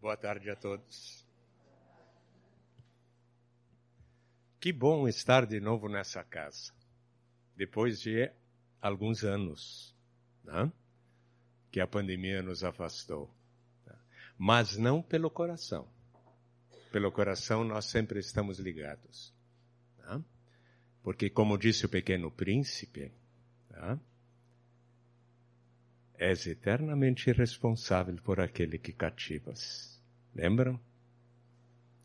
Boa tarde a todos. Que bom estar de novo nessa casa, depois de alguns anos né, que a pandemia nos afastou. Mas não pelo coração. Pelo coração nós sempre estamos ligados. Né? Porque, como disse o pequeno príncipe, né, és eternamente responsável por aquele que cativas. Lembram?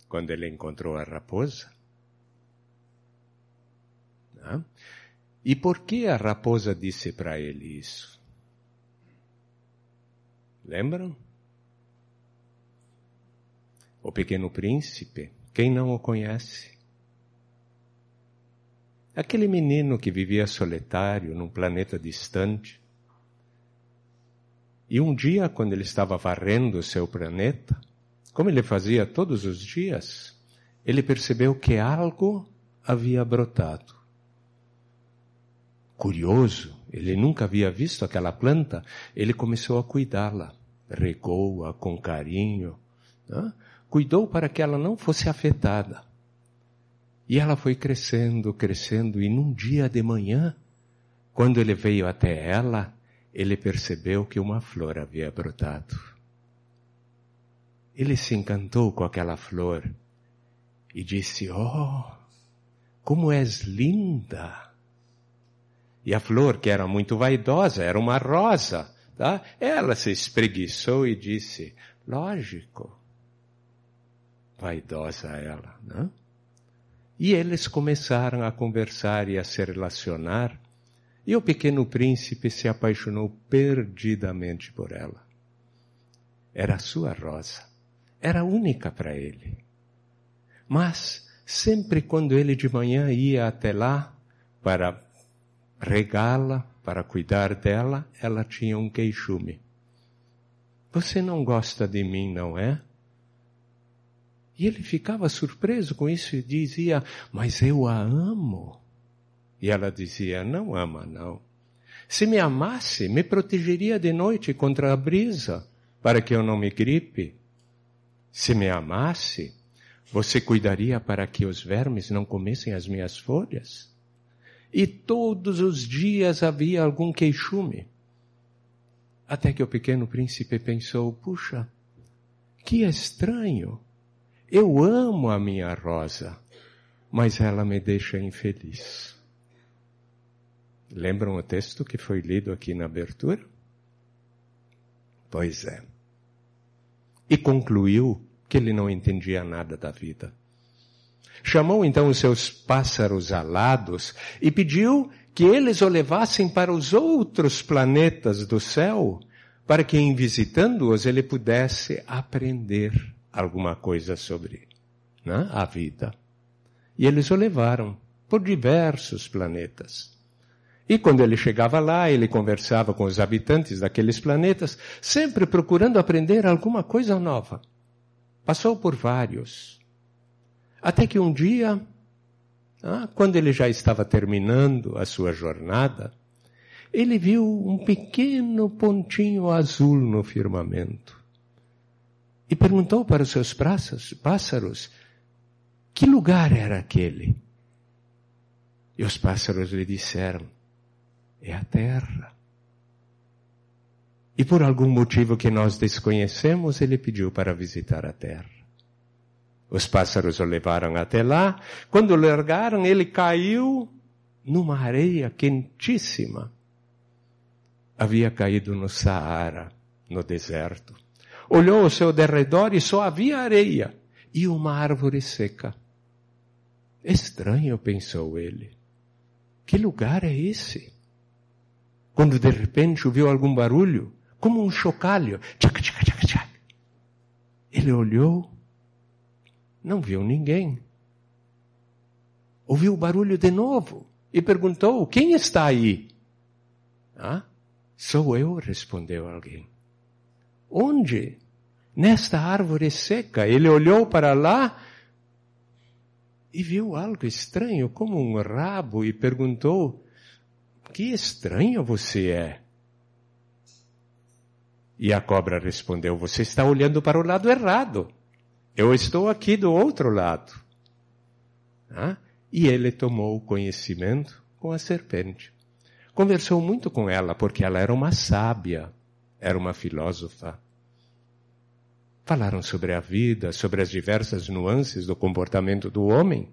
Quando ele encontrou a raposa? Não? E por que a raposa disse para ele isso? Lembram? O Pequeno Príncipe, quem não o conhece? Aquele menino que vivia solitário num planeta distante. E um dia, quando ele estava varrendo o seu planeta, como ele fazia todos os dias, ele percebeu que algo havia brotado. Curioso, ele nunca havia visto aquela planta, ele começou a cuidá-la, regou-a com carinho, né? cuidou para que ela não fosse afetada. E ela foi crescendo, crescendo, e num dia de manhã, quando ele veio até ela, ele percebeu que uma flor havia brotado. Ele se encantou com aquela flor e disse: Oh, como és linda! E a flor, que era muito vaidosa, era uma rosa, tá? Ela se espreguiçou e disse: Lógico. Vaidosa ela, né? E eles começaram a conversar e a se relacionar, e o pequeno príncipe se apaixonou perdidamente por ela. Era sua rosa era única para ele. Mas sempre quando ele de manhã ia até lá para regá-la, para cuidar dela, ela tinha um queixume. Você não gosta de mim, não é? E ele ficava surpreso com isso e dizia, mas eu a amo. E ela dizia, não ama, não. Se me amasse, me protegeria de noite contra a brisa, para que eu não me gripe. Se me amasse, você cuidaria para que os vermes não comessem as minhas folhas? E todos os dias havia algum queixume. Até que o pequeno príncipe pensou, puxa, que estranho. Eu amo a minha rosa, mas ela me deixa infeliz. Lembram o texto que foi lido aqui na abertura? Pois é e concluiu que ele não entendia nada da vida. Chamou então os seus pássaros alados e pediu que eles o levassem para os outros planetas do céu, para que em visitando-os ele pudesse aprender alguma coisa sobre né, a vida. E eles o levaram por diversos planetas. E quando ele chegava lá, ele conversava com os habitantes daqueles planetas, sempre procurando aprender alguma coisa nova. Passou por vários. Até que um dia, ah, quando ele já estava terminando a sua jornada, ele viu um pequeno pontinho azul no firmamento. E perguntou para os seus pássaros que lugar era aquele. E os pássaros lhe disseram, é a terra. E por algum motivo que nós desconhecemos, ele pediu para visitar a terra. Os pássaros o levaram até lá. Quando o largaram, ele caiu numa areia quentíssima. Havia caído no Saara, no deserto. Olhou ao seu derredor e só havia areia e uma árvore seca. Estranho, pensou ele. Que lugar é esse? Quando de repente ouviu algum barulho, como um chocalho. Tchac, tchac, tchac, tchac. Ele olhou, não viu ninguém. Ouviu o barulho de novo e perguntou: Quem está aí? Ah, sou eu, respondeu alguém. Onde? Nesta árvore seca. Ele olhou para lá e viu algo estranho, como um rabo, e perguntou: que estranho você é. E a cobra respondeu: Você está olhando para o lado errado. Eu estou aqui do outro lado. Ah? E ele tomou conhecimento com a serpente. Conversou muito com ela, porque ela era uma sábia, era uma filósofa. Falaram sobre a vida, sobre as diversas nuances do comportamento do homem.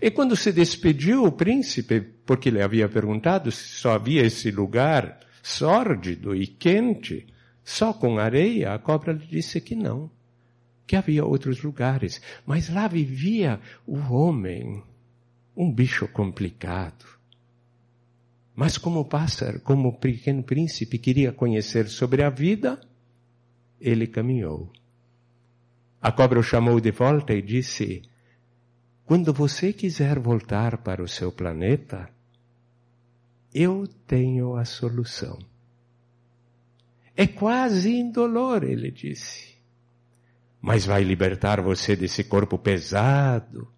E quando se despediu o príncipe, porque lhe havia perguntado se só havia esse lugar sórdido e quente, só com areia, a cobra lhe disse que não, que havia outros lugares. Mas lá vivia o homem, um bicho complicado. Mas como o pássaro, como o pequeno príncipe queria conhecer sobre a vida, ele caminhou. A cobra o chamou de volta e disse: Quando você quiser voltar para o seu planeta, eu tenho a solução. É quase indolor, ele disse. Mas vai libertar você desse corpo pesado,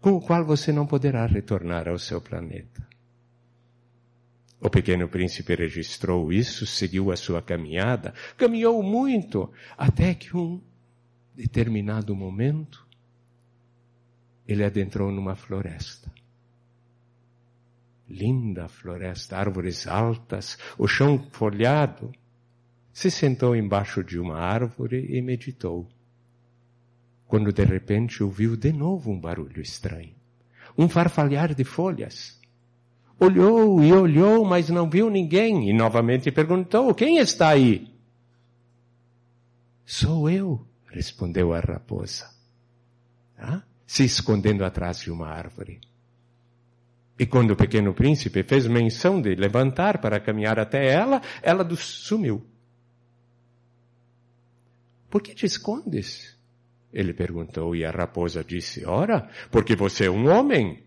com o qual você não poderá retornar ao seu planeta. O pequeno príncipe registrou isso, seguiu a sua caminhada, caminhou muito, até que um determinado momento, ele adentrou numa floresta. Linda floresta, árvores altas, o chão folhado, se sentou embaixo de uma árvore e meditou. Quando de repente ouviu de novo um barulho estranho. Um farfalhar de folhas. Olhou e olhou, mas não viu ninguém e novamente perguntou: Quem está aí? Sou eu, respondeu a raposa, ah? Se escondendo atrás de uma árvore. E quando o pequeno príncipe fez menção de levantar para caminhar até ela, ela sumiu. Por que te escondes? Ele perguntou e a raposa disse: Ora, porque você é um homem.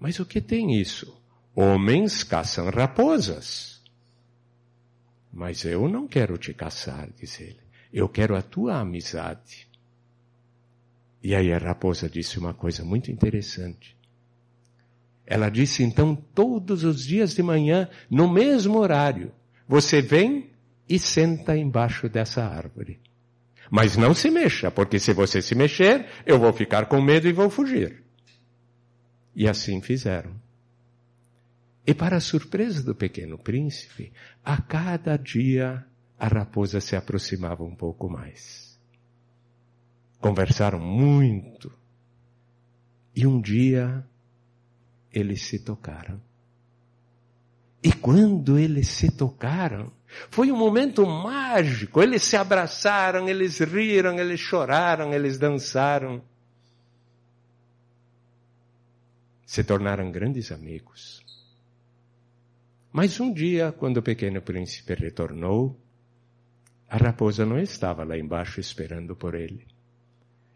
Mas o que tem isso? Homens caçam raposas. Mas eu não quero te caçar, disse ele. Eu quero a tua amizade. E aí a raposa disse uma coisa muito interessante. Ela disse então, todos os dias de manhã, no mesmo horário, você vem e senta embaixo dessa árvore. Mas não se mexa, porque se você se mexer, eu vou ficar com medo e vou fugir. E assim fizeram. E para a surpresa do pequeno príncipe, a cada dia a raposa se aproximava um pouco mais. Conversaram muito. E um dia eles se tocaram. E quando eles se tocaram, foi um momento mágico. Eles se abraçaram, eles riram, eles choraram, eles dançaram. Se tornaram grandes amigos. Mas um dia, quando o pequeno príncipe retornou, a raposa não estava lá embaixo esperando por ele.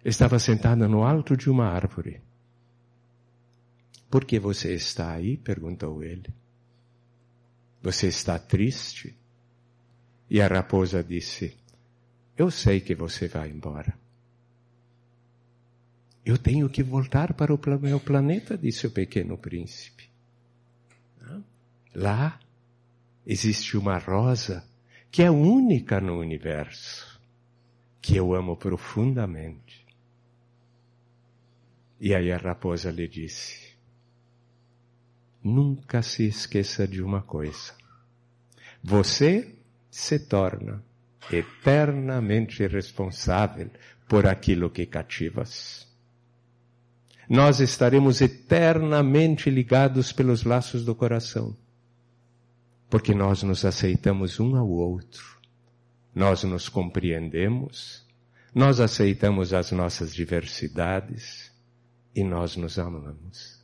Estava sentada no alto de uma árvore. Por que você está aí? perguntou ele. Você está triste? E a raposa disse: Eu sei que você vai embora. Eu tenho que voltar para o meu planeta, disse o pequeno príncipe. Lá existe uma rosa que é única no universo, que eu amo profundamente. E aí a raposa lhe disse: nunca se esqueça de uma coisa. Você se torna eternamente responsável por aquilo que cativas. Nós estaremos eternamente ligados pelos laços do coração, porque nós nos aceitamos um ao outro, nós nos compreendemos, nós aceitamos as nossas diversidades e nós nos amamos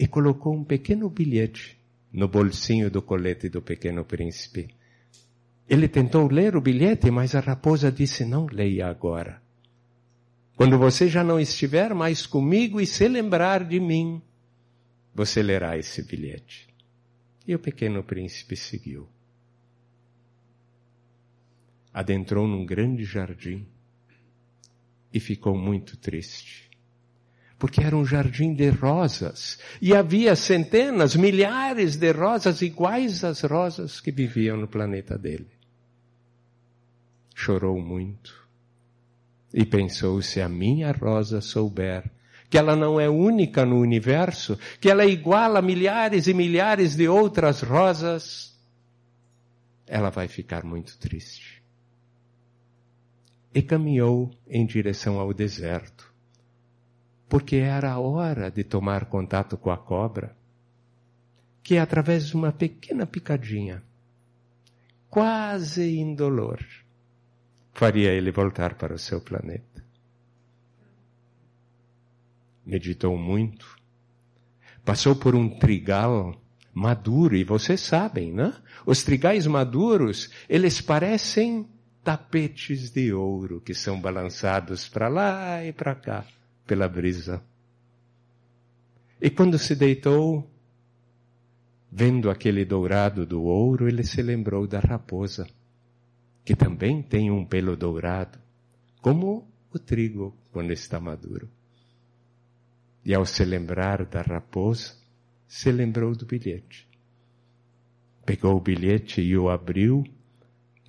e colocou um pequeno bilhete no bolsinho do colete do pequeno príncipe. Ele tentou ler o bilhete, mas a raposa disse: Não leia agora. Quando você já não estiver mais comigo e se lembrar de mim, você lerá esse bilhete. E o pequeno príncipe seguiu. Adentrou num grande jardim e ficou muito triste porque era um jardim de rosas e havia centenas, milhares de rosas iguais às rosas que viviam no planeta dele. Chorou muito e pensou: se a minha rosa souber que ela não é única no universo, que ela é igual a milhares e milhares de outras rosas, ela vai ficar muito triste. E caminhou em direção ao deserto porque era a hora de tomar contato com a cobra, que através de uma pequena picadinha, quase indolor, faria ele voltar para o seu planeta. Meditou muito, passou por um trigal maduro, e vocês sabem, né? Os trigais maduros, eles parecem tapetes de ouro que são balançados para lá e para cá pela brisa. E quando se deitou, vendo aquele dourado do ouro, ele se lembrou da raposa, que também tem um pelo dourado, como o trigo quando está maduro. E ao se lembrar da raposa, se lembrou do bilhete. Pegou o bilhete e o abriu,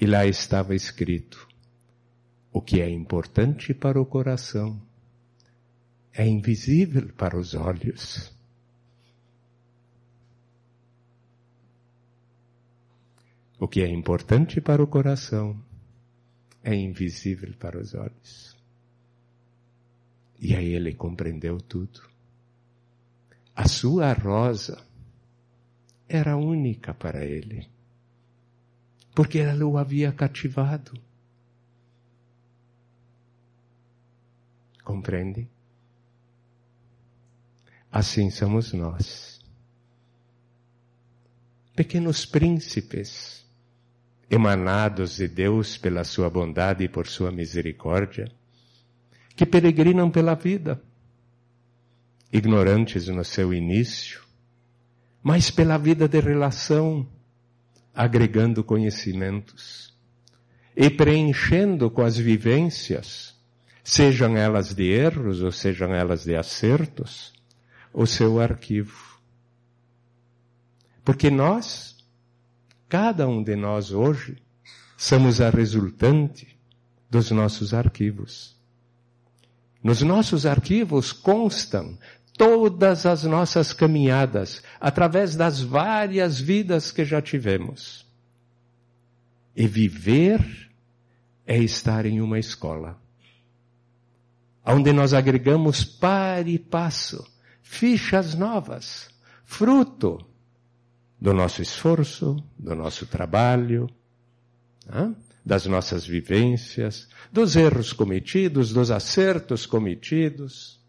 e lá estava escrito: O que é importante para o coração é invisível para os olhos. O que é importante para o coração é invisível para os olhos. E aí ele compreendeu tudo. A sua rosa era única para ele, porque ela o havia cativado. Compreende? Assim somos nós. Pequenos príncipes, emanados de Deus pela sua bondade e por sua misericórdia, que peregrinam pela vida, ignorantes no seu início, mas pela vida de relação, agregando conhecimentos e preenchendo com as vivências, sejam elas de erros ou sejam elas de acertos, o seu arquivo. Porque nós, cada um de nós hoje, somos a resultante dos nossos arquivos. Nos nossos arquivos constam todas as nossas caminhadas através das várias vidas que já tivemos. E viver é estar em uma escola, onde nós agregamos par e passo fichas novas, fruto do nosso esforço, do nosso trabalho, das nossas vivências, dos erros cometidos, dos acertos cometidos.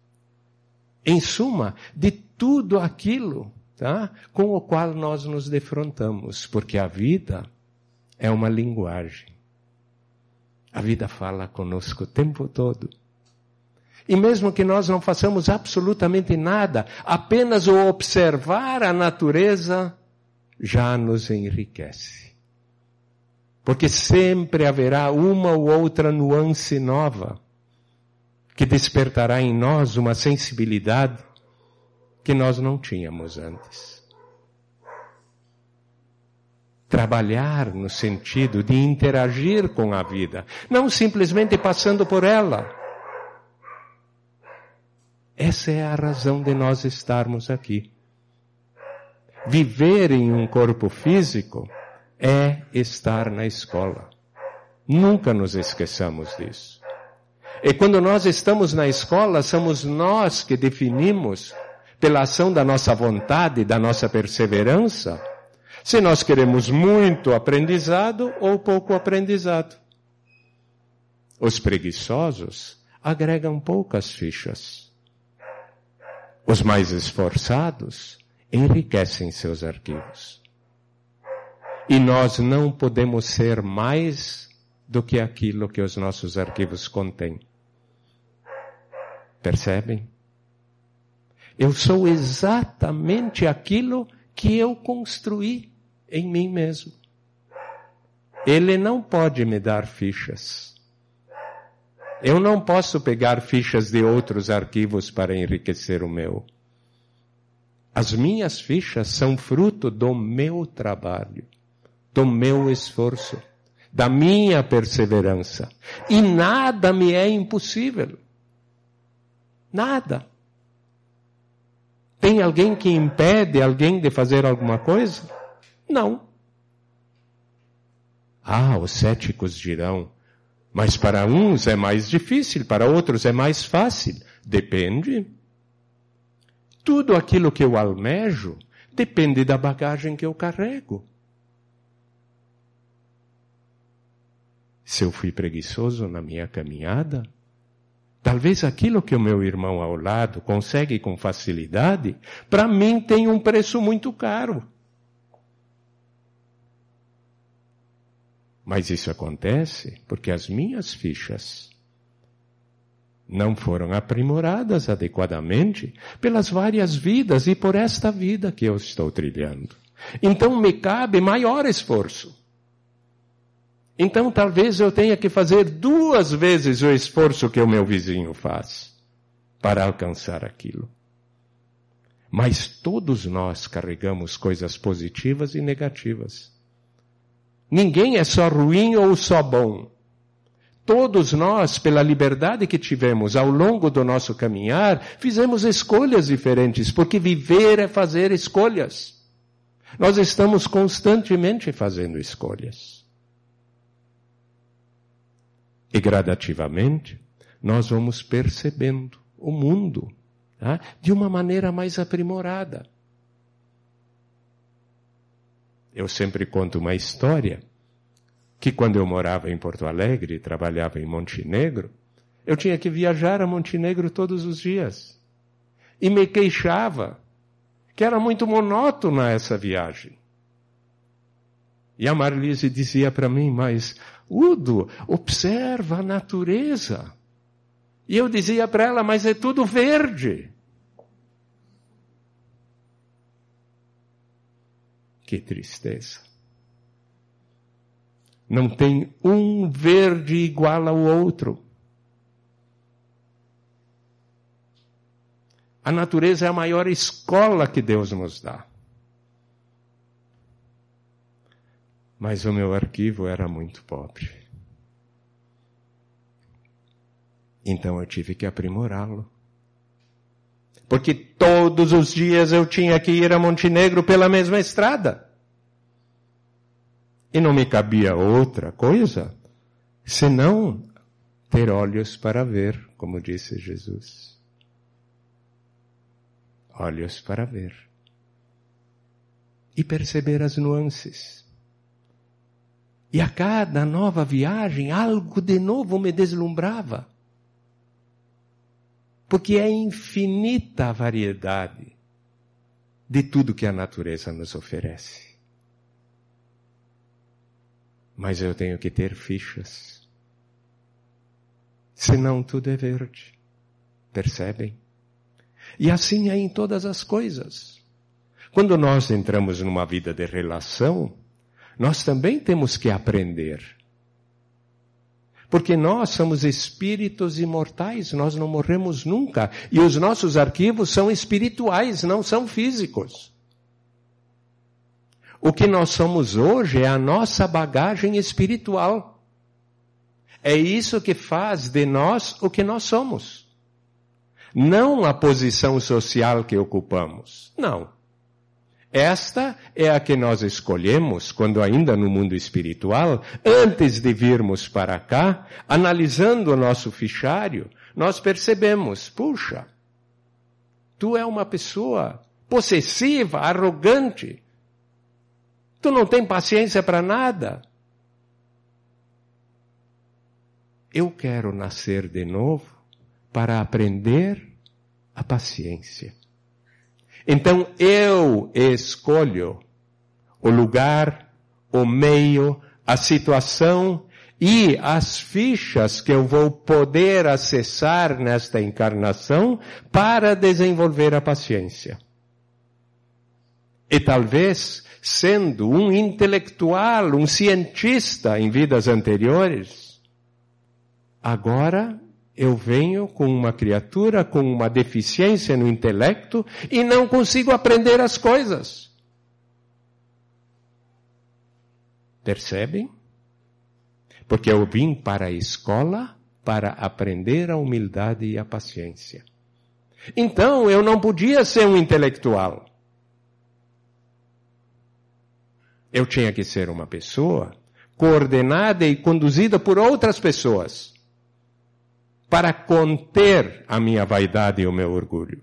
Em suma, de tudo aquilo tá? com o qual nós nos defrontamos, porque a vida é uma linguagem. A vida fala conosco o tempo todo. E mesmo que nós não façamos absolutamente nada, apenas o observar a natureza já nos enriquece. Porque sempre haverá uma ou outra nuance nova que despertará em nós uma sensibilidade que nós não tínhamos antes. Trabalhar no sentido de interagir com a vida, não simplesmente passando por ela essa é a razão de nós estarmos aqui. Viver em um corpo físico é estar na escola. Nunca nos esqueçamos disso. E quando nós estamos na escola, somos nós que definimos, pela ação da nossa vontade, da nossa perseverança, se nós queremos muito aprendizado ou pouco aprendizado. Os preguiçosos agregam poucas fichas. Os mais esforçados enriquecem seus arquivos. E nós não podemos ser mais do que aquilo que os nossos arquivos contêm. Percebem? Eu sou exatamente aquilo que eu construí em mim mesmo. Ele não pode me dar fichas. Eu não posso pegar fichas de outros arquivos para enriquecer o meu. As minhas fichas são fruto do meu trabalho, do meu esforço, da minha perseverança. E nada me é impossível. Nada. Tem alguém que impede alguém de fazer alguma coisa? Não. Ah, os céticos dirão, mas para uns é mais difícil, para outros é mais fácil. Depende. Tudo aquilo que eu almejo depende da bagagem que eu carrego. Se eu fui preguiçoso na minha caminhada, talvez aquilo que o meu irmão ao lado consegue com facilidade, para mim tem um preço muito caro. Mas isso acontece porque as minhas fichas não foram aprimoradas adequadamente pelas várias vidas e por esta vida que eu estou trilhando. Então me cabe maior esforço. Então talvez eu tenha que fazer duas vezes o esforço que o meu vizinho faz para alcançar aquilo. Mas todos nós carregamos coisas positivas e negativas. Ninguém é só ruim ou só bom. Todos nós, pela liberdade que tivemos ao longo do nosso caminhar, fizemos escolhas diferentes, porque viver é fazer escolhas. Nós estamos constantemente fazendo escolhas. E gradativamente, nós vamos percebendo o mundo tá? de uma maneira mais aprimorada. Eu sempre conto uma história que quando eu morava em Porto Alegre e trabalhava em Montenegro, eu tinha que viajar a Montenegro todos os dias. E me queixava que era muito monótona essa viagem. E a Marlise dizia para mim, mas Udo, observa a natureza. E eu dizia para ela, mas é tudo verde. Que tristeza. Não tem um verde igual ao outro. A natureza é a maior escola que Deus nos dá. Mas o meu arquivo era muito pobre. Então eu tive que aprimorá-lo. Porque todos os dias eu tinha que ir a Montenegro pela mesma estrada. E não me cabia outra coisa senão ter olhos para ver, como disse Jesus. Olhos para ver. E perceber as nuances. E a cada nova viagem, algo de novo me deslumbrava. Porque é infinita a variedade de tudo que a natureza nos oferece. Mas eu tenho que ter fichas. Senão tudo é verde. Percebem? E assim é em todas as coisas. Quando nós entramos numa vida de relação, nós também temos que aprender porque nós somos espíritos imortais, nós não morremos nunca. E os nossos arquivos são espirituais, não são físicos. O que nós somos hoje é a nossa bagagem espiritual. É isso que faz de nós o que nós somos. Não a posição social que ocupamos. Não. Esta é a que nós escolhemos quando ainda no mundo espiritual, antes de virmos para cá, analisando o nosso fichário, nós percebemos, puxa, tu é uma pessoa possessiva, arrogante. Tu não tem paciência para nada. Eu quero nascer de novo para aprender a paciência. Então eu escolho o lugar, o meio, a situação e as fichas que eu vou poder acessar nesta encarnação para desenvolver a paciência. E talvez, sendo um intelectual, um cientista em vidas anteriores, agora eu venho com uma criatura com uma deficiência no intelecto e não consigo aprender as coisas. Percebem? Porque eu vim para a escola para aprender a humildade e a paciência. Então eu não podia ser um intelectual. Eu tinha que ser uma pessoa coordenada e conduzida por outras pessoas para conter a minha vaidade e o meu orgulho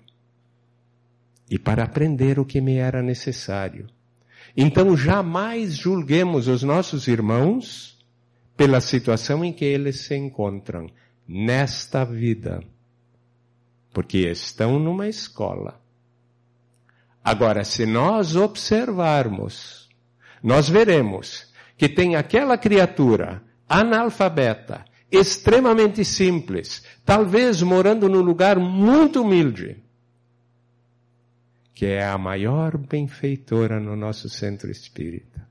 e para aprender o que me era necessário. Então jamais julguemos os nossos irmãos pela situação em que eles se encontram nesta vida, porque estão numa escola. Agora, se nós observarmos, nós veremos que tem aquela criatura analfabeta, extremamente simples, talvez morando num lugar muito humilde, que é a maior benfeitora no nosso centro espírita.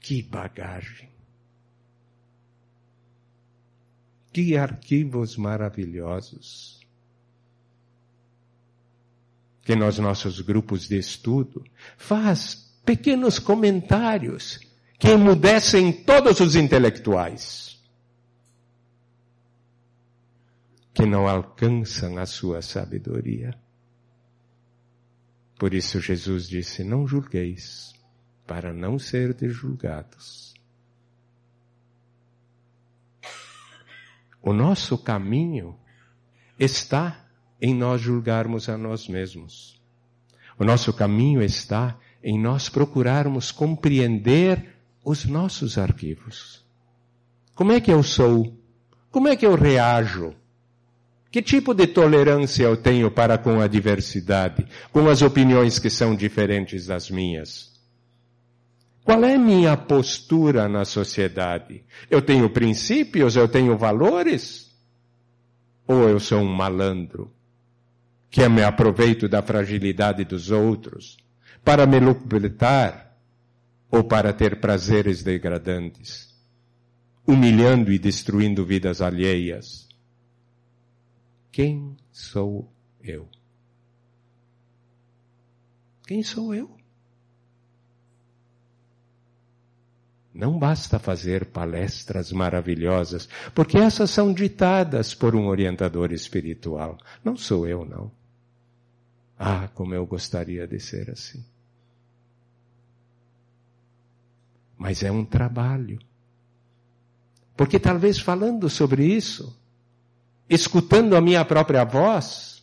Que bagagem! Que arquivos maravilhosos! Que nos nossos grupos de estudo faz pequenos comentários que emudecem todos os intelectuais que não alcançam a sua sabedoria. Por isso Jesus disse: Não julgueis, para não serdes julgados. O nosso caminho está em nós julgarmos a nós mesmos. O nosso caminho está em nós procurarmos compreender os nossos arquivos. Como é que eu sou? Como é que eu reajo? Que tipo de tolerância eu tenho para com a diversidade, com as opiniões que são diferentes das minhas? Qual é minha postura na sociedade? Eu tenho princípios, eu tenho valores? Ou eu sou um malandro que me aproveito da fragilidade dos outros para me lucrar ou para ter prazeres degradantes, humilhando e destruindo vidas alheias? Quem sou eu? Quem sou eu? Não basta fazer palestras maravilhosas, porque essas são ditadas por um orientador espiritual. Não sou eu, não. Ah, como eu gostaria de ser assim. Mas é um trabalho. Porque talvez falando sobre isso, escutando a minha própria voz,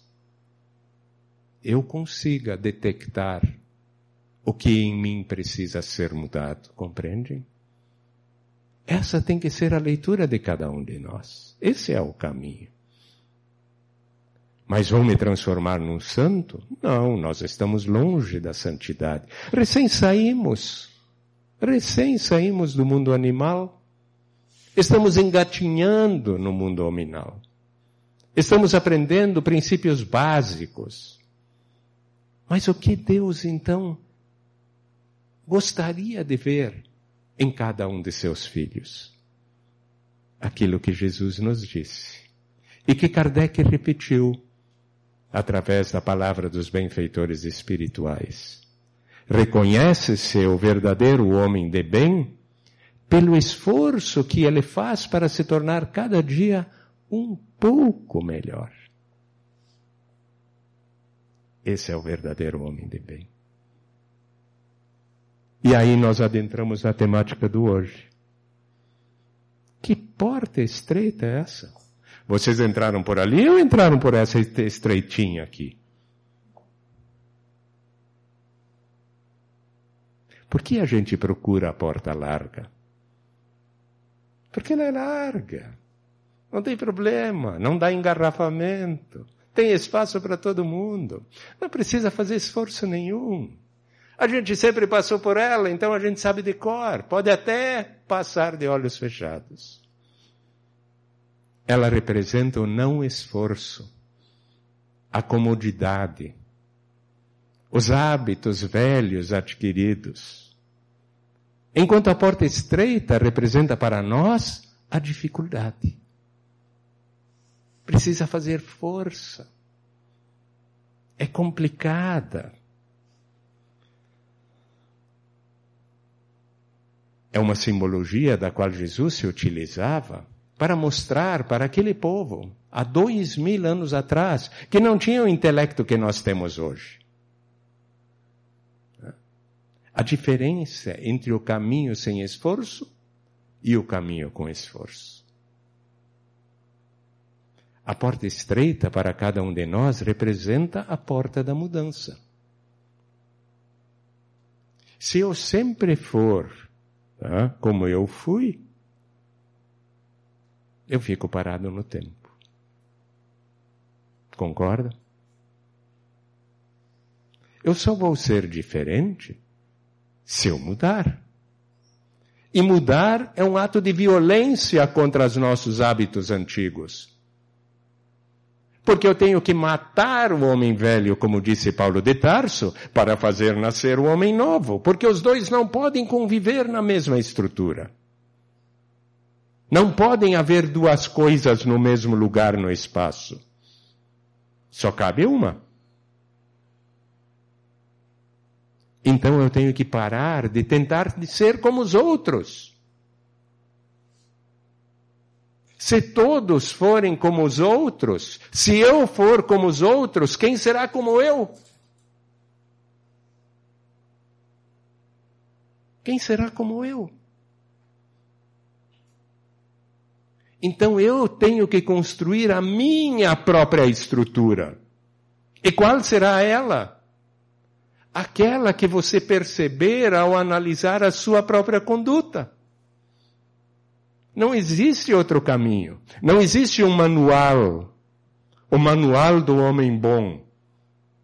eu consiga detectar o que em mim precisa ser mudado, compreendem? Essa tem que ser a leitura de cada um de nós. Esse é o caminho. Mas vou me transformar num santo? Não, nós estamos longe da santidade. Recém saímos. Recém saímos do mundo animal. Estamos engatinhando no mundo hominal. Estamos aprendendo princípios básicos. Mas o que Deus então gostaria de ver em cada um de seus filhos. Aquilo que Jesus nos disse. E que Kardec repetiu através da palavra dos benfeitores espirituais. Reconhece-se o verdadeiro homem de bem pelo esforço que ele faz para se tornar cada dia um pouco melhor. Esse é o verdadeiro homem de bem. E aí nós adentramos na temática do hoje. Que porta estreita é essa? Vocês entraram por ali ou entraram por essa estreitinha aqui? Por que a gente procura a porta larga? Porque ela é larga. Não tem problema, não dá engarrafamento. Tem espaço para todo mundo. Não precisa fazer esforço nenhum. A gente sempre passou por ela, então a gente sabe de cor. Pode até passar de olhos fechados. Ela representa o não esforço, a comodidade, os hábitos velhos adquiridos, Enquanto a porta estreita representa para nós a dificuldade. Precisa fazer força. É complicada. É uma simbologia da qual Jesus se utilizava para mostrar para aquele povo, há dois mil anos atrás, que não tinha o intelecto que nós temos hoje. A diferença entre o caminho sem esforço e o caminho com esforço. A porta estreita para cada um de nós representa a porta da mudança. Se eu sempre for tá, como eu fui, eu fico parado no tempo. Concorda? Eu só vou ser diferente se eu mudar. E mudar é um ato de violência contra os nossos hábitos antigos. Porque eu tenho que matar o homem velho, como disse Paulo de Tarso, para fazer nascer o homem novo. Porque os dois não podem conviver na mesma estrutura. Não podem haver duas coisas no mesmo lugar no espaço. Só cabe uma. Então eu tenho que parar de tentar ser como os outros. Se todos forem como os outros, se eu for como os outros, quem será como eu? Quem será como eu? Então eu tenho que construir a minha própria estrutura. E qual será ela? Aquela que você perceber ao analisar a sua própria conduta. Não existe outro caminho. Não existe um manual. O manual do homem bom.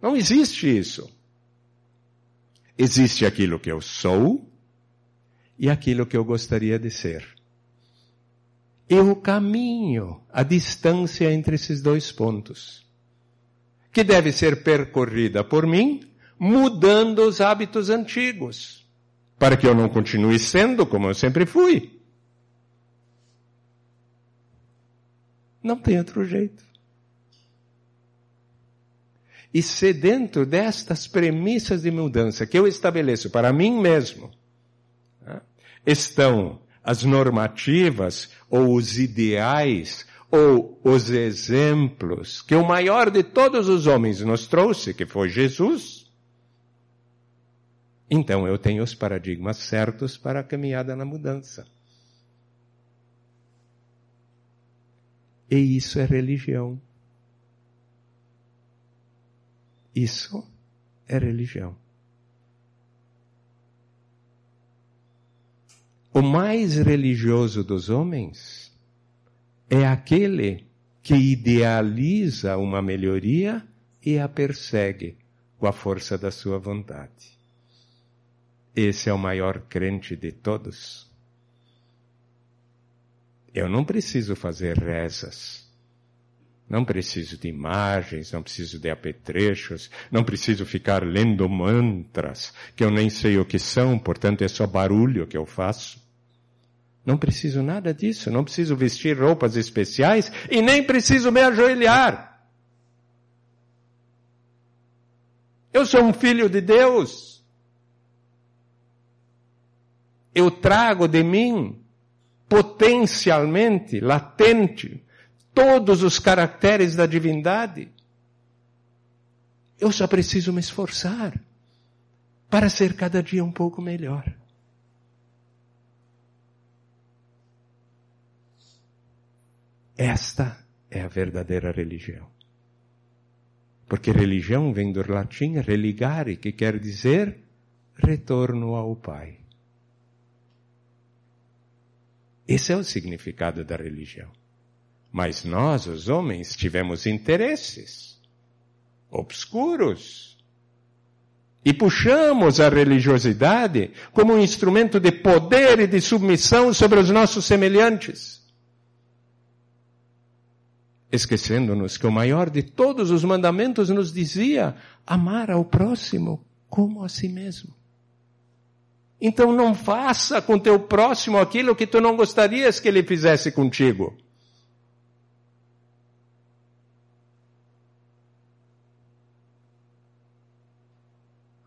Não existe isso. Existe aquilo que eu sou e aquilo que eu gostaria de ser e o caminho, a distância entre esses dois pontos, que deve ser percorrida por mim, mudando os hábitos antigos, para que eu não continue sendo como eu sempre fui. Não tem outro jeito. E se dentro destas premissas de mudança que eu estabeleço para mim mesmo, né, estão as normativas ou os ideais ou os exemplos que o maior de todos os homens nos trouxe, que foi Jesus. Então eu tenho os paradigmas certos para a caminhada na mudança. E isso é religião. Isso é religião. O mais religioso dos homens é aquele que idealiza uma melhoria e a persegue com a força da sua vontade. Esse é o maior crente de todos. Eu não preciso fazer rezas. Não preciso de imagens, não preciso de apetrechos, não preciso ficar lendo mantras, que eu nem sei o que são, portanto é só barulho que eu faço. Não preciso nada disso, não preciso vestir roupas especiais e nem preciso me ajoelhar. Eu sou um filho de Deus. Eu trago de mim, potencialmente, latente, todos os caracteres da divindade. Eu só preciso me esforçar para ser cada dia um pouco melhor. Esta é a verdadeira religião. Porque religião vem do latim religare, que quer dizer retorno ao Pai. Esse é o significado da religião. Mas nós, os homens, tivemos interesses obscuros. E puxamos a religiosidade como um instrumento de poder e de submissão sobre os nossos semelhantes esquecendo-nos que o maior de todos os mandamentos nos dizia amar ao próximo como a si mesmo. Então não faça com teu próximo aquilo que tu não gostarias que ele fizesse contigo.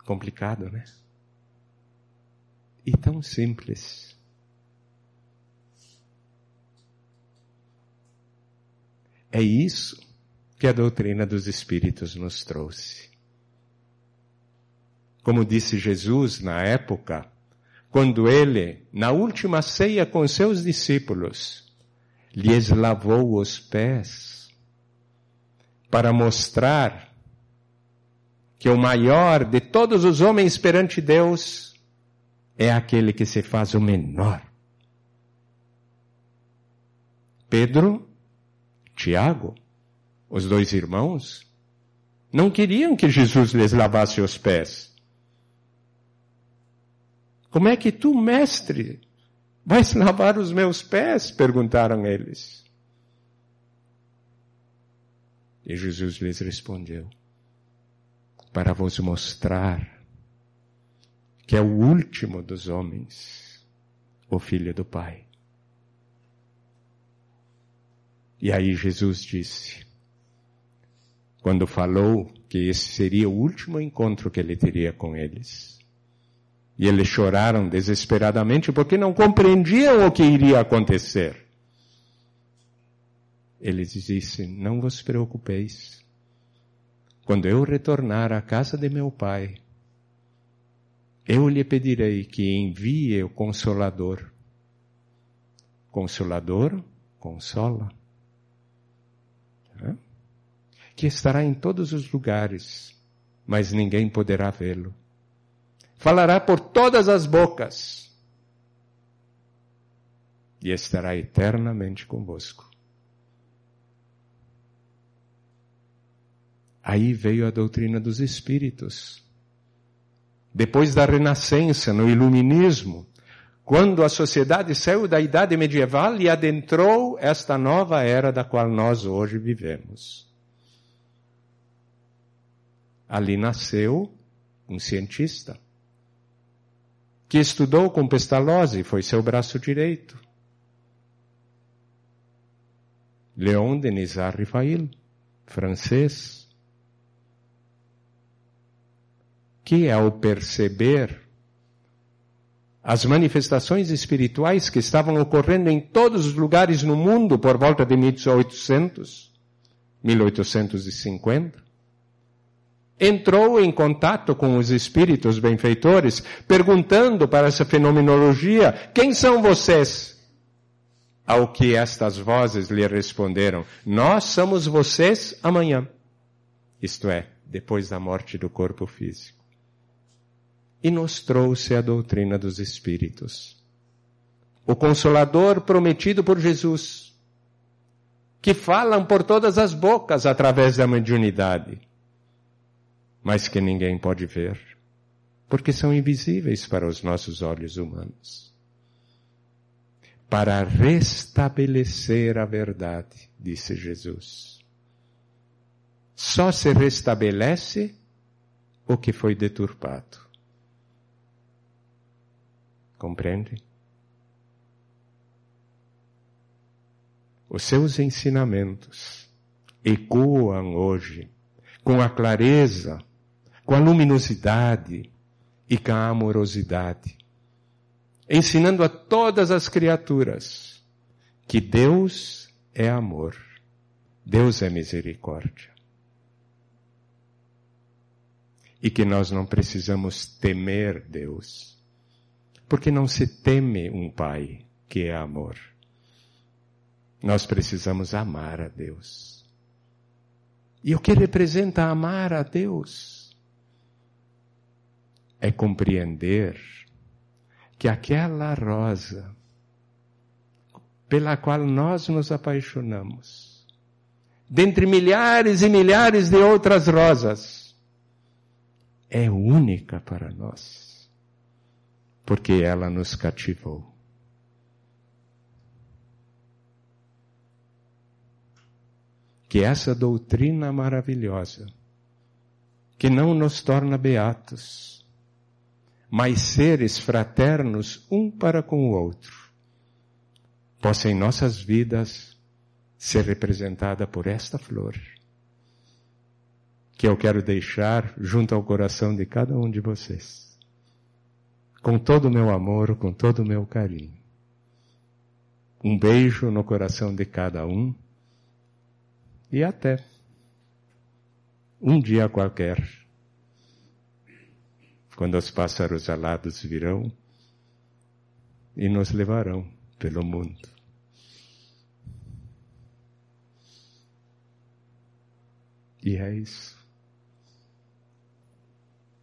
Complicado, né? E tão simples. É isso que a doutrina dos Espíritos nos trouxe. Como disse Jesus na época, quando ele, na última ceia com seus discípulos, lhes lavou os pés para mostrar que o maior de todos os homens perante Deus é aquele que se faz o menor. Pedro, Tiago, os dois irmãos, não queriam que Jesus lhes lavasse os pés. Como é que tu, mestre, vais lavar os meus pés? perguntaram eles. E Jesus lhes respondeu: Para vos mostrar que é o último dos homens, o filho do Pai. E aí Jesus disse, quando falou que esse seria o último encontro que ele teria com eles, e eles choraram desesperadamente porque não compreendiam o que iria acontecer. Ele disse: Não vos preocupeis. Quando eu retornar à casa de meu pai, eu lhe pedirei que envie o Consolador. Consolador consola. Que estará em todos os lugares, mas ninguém poderá vê-lo falará por todas as bocas e estará eternamente convosco. Aí veio a doutrina dos espíritos. Depois da renascença, no iluminismo, quando a sociedade saiu da idade medieval e adentrou esta nova era da qual nós hoje vivemos. Ali nasceu um cientista que estudou com Pestalozzi, foi seu braço direito. Léon Denis Rifail, francês, que ao perceber as manifestações espirituais que estavam ocorrendo em todos os lugares no mundo por volta de 1800, 1850, entrou em contato com os espíritos benfeitores, perguntando para essa fenomenologia: quem são vocês? Ao que estas vozes lhe responderam: Nós somos vocês amanhã. Isto é, depois da morte do corpo físico. E nos trouxe a doutrina dos espíritos. O consolador prometido por Jesus, que falam por todas as bocas através da mediunidade mas que ninguém pode ver, porque são invisíveis para os nossos olhos humanos. Para restabelecer a verdade, disse Jesus. Só se restabelece o que foi deturpado. Compreende? Os seus ensinamentos ecoam hoje com a clareza com a luminosidade e com a amorosidade, ensinando a todas as criaturas que Deus é amor, Deus é misericórdia. E que nós não precisamos temer Deus, porque não se teme um Pai que é amor. Nós precisamos amar a Deus. E o que representa amar a Deus? É compreender que aquela rosa pela qual nós nos apaixonamos, dentre milhares e milhares de outras rosas, é única para nós, porque ela nos cativou. Que essa doutrina maravilhosa, que não nos torna beatos, mas seres fraternos um para com o outro, possa em nossas vidas ser representada por esta flor, que eu quero deixar junto ao coração de cada um de vocês, com todo o meu amor, com todo o meu carinho. Um beijo no coração de cada um e até um dia qualquer, quando os pássaros alados virão e nos levarão pelo mundo. E é isso.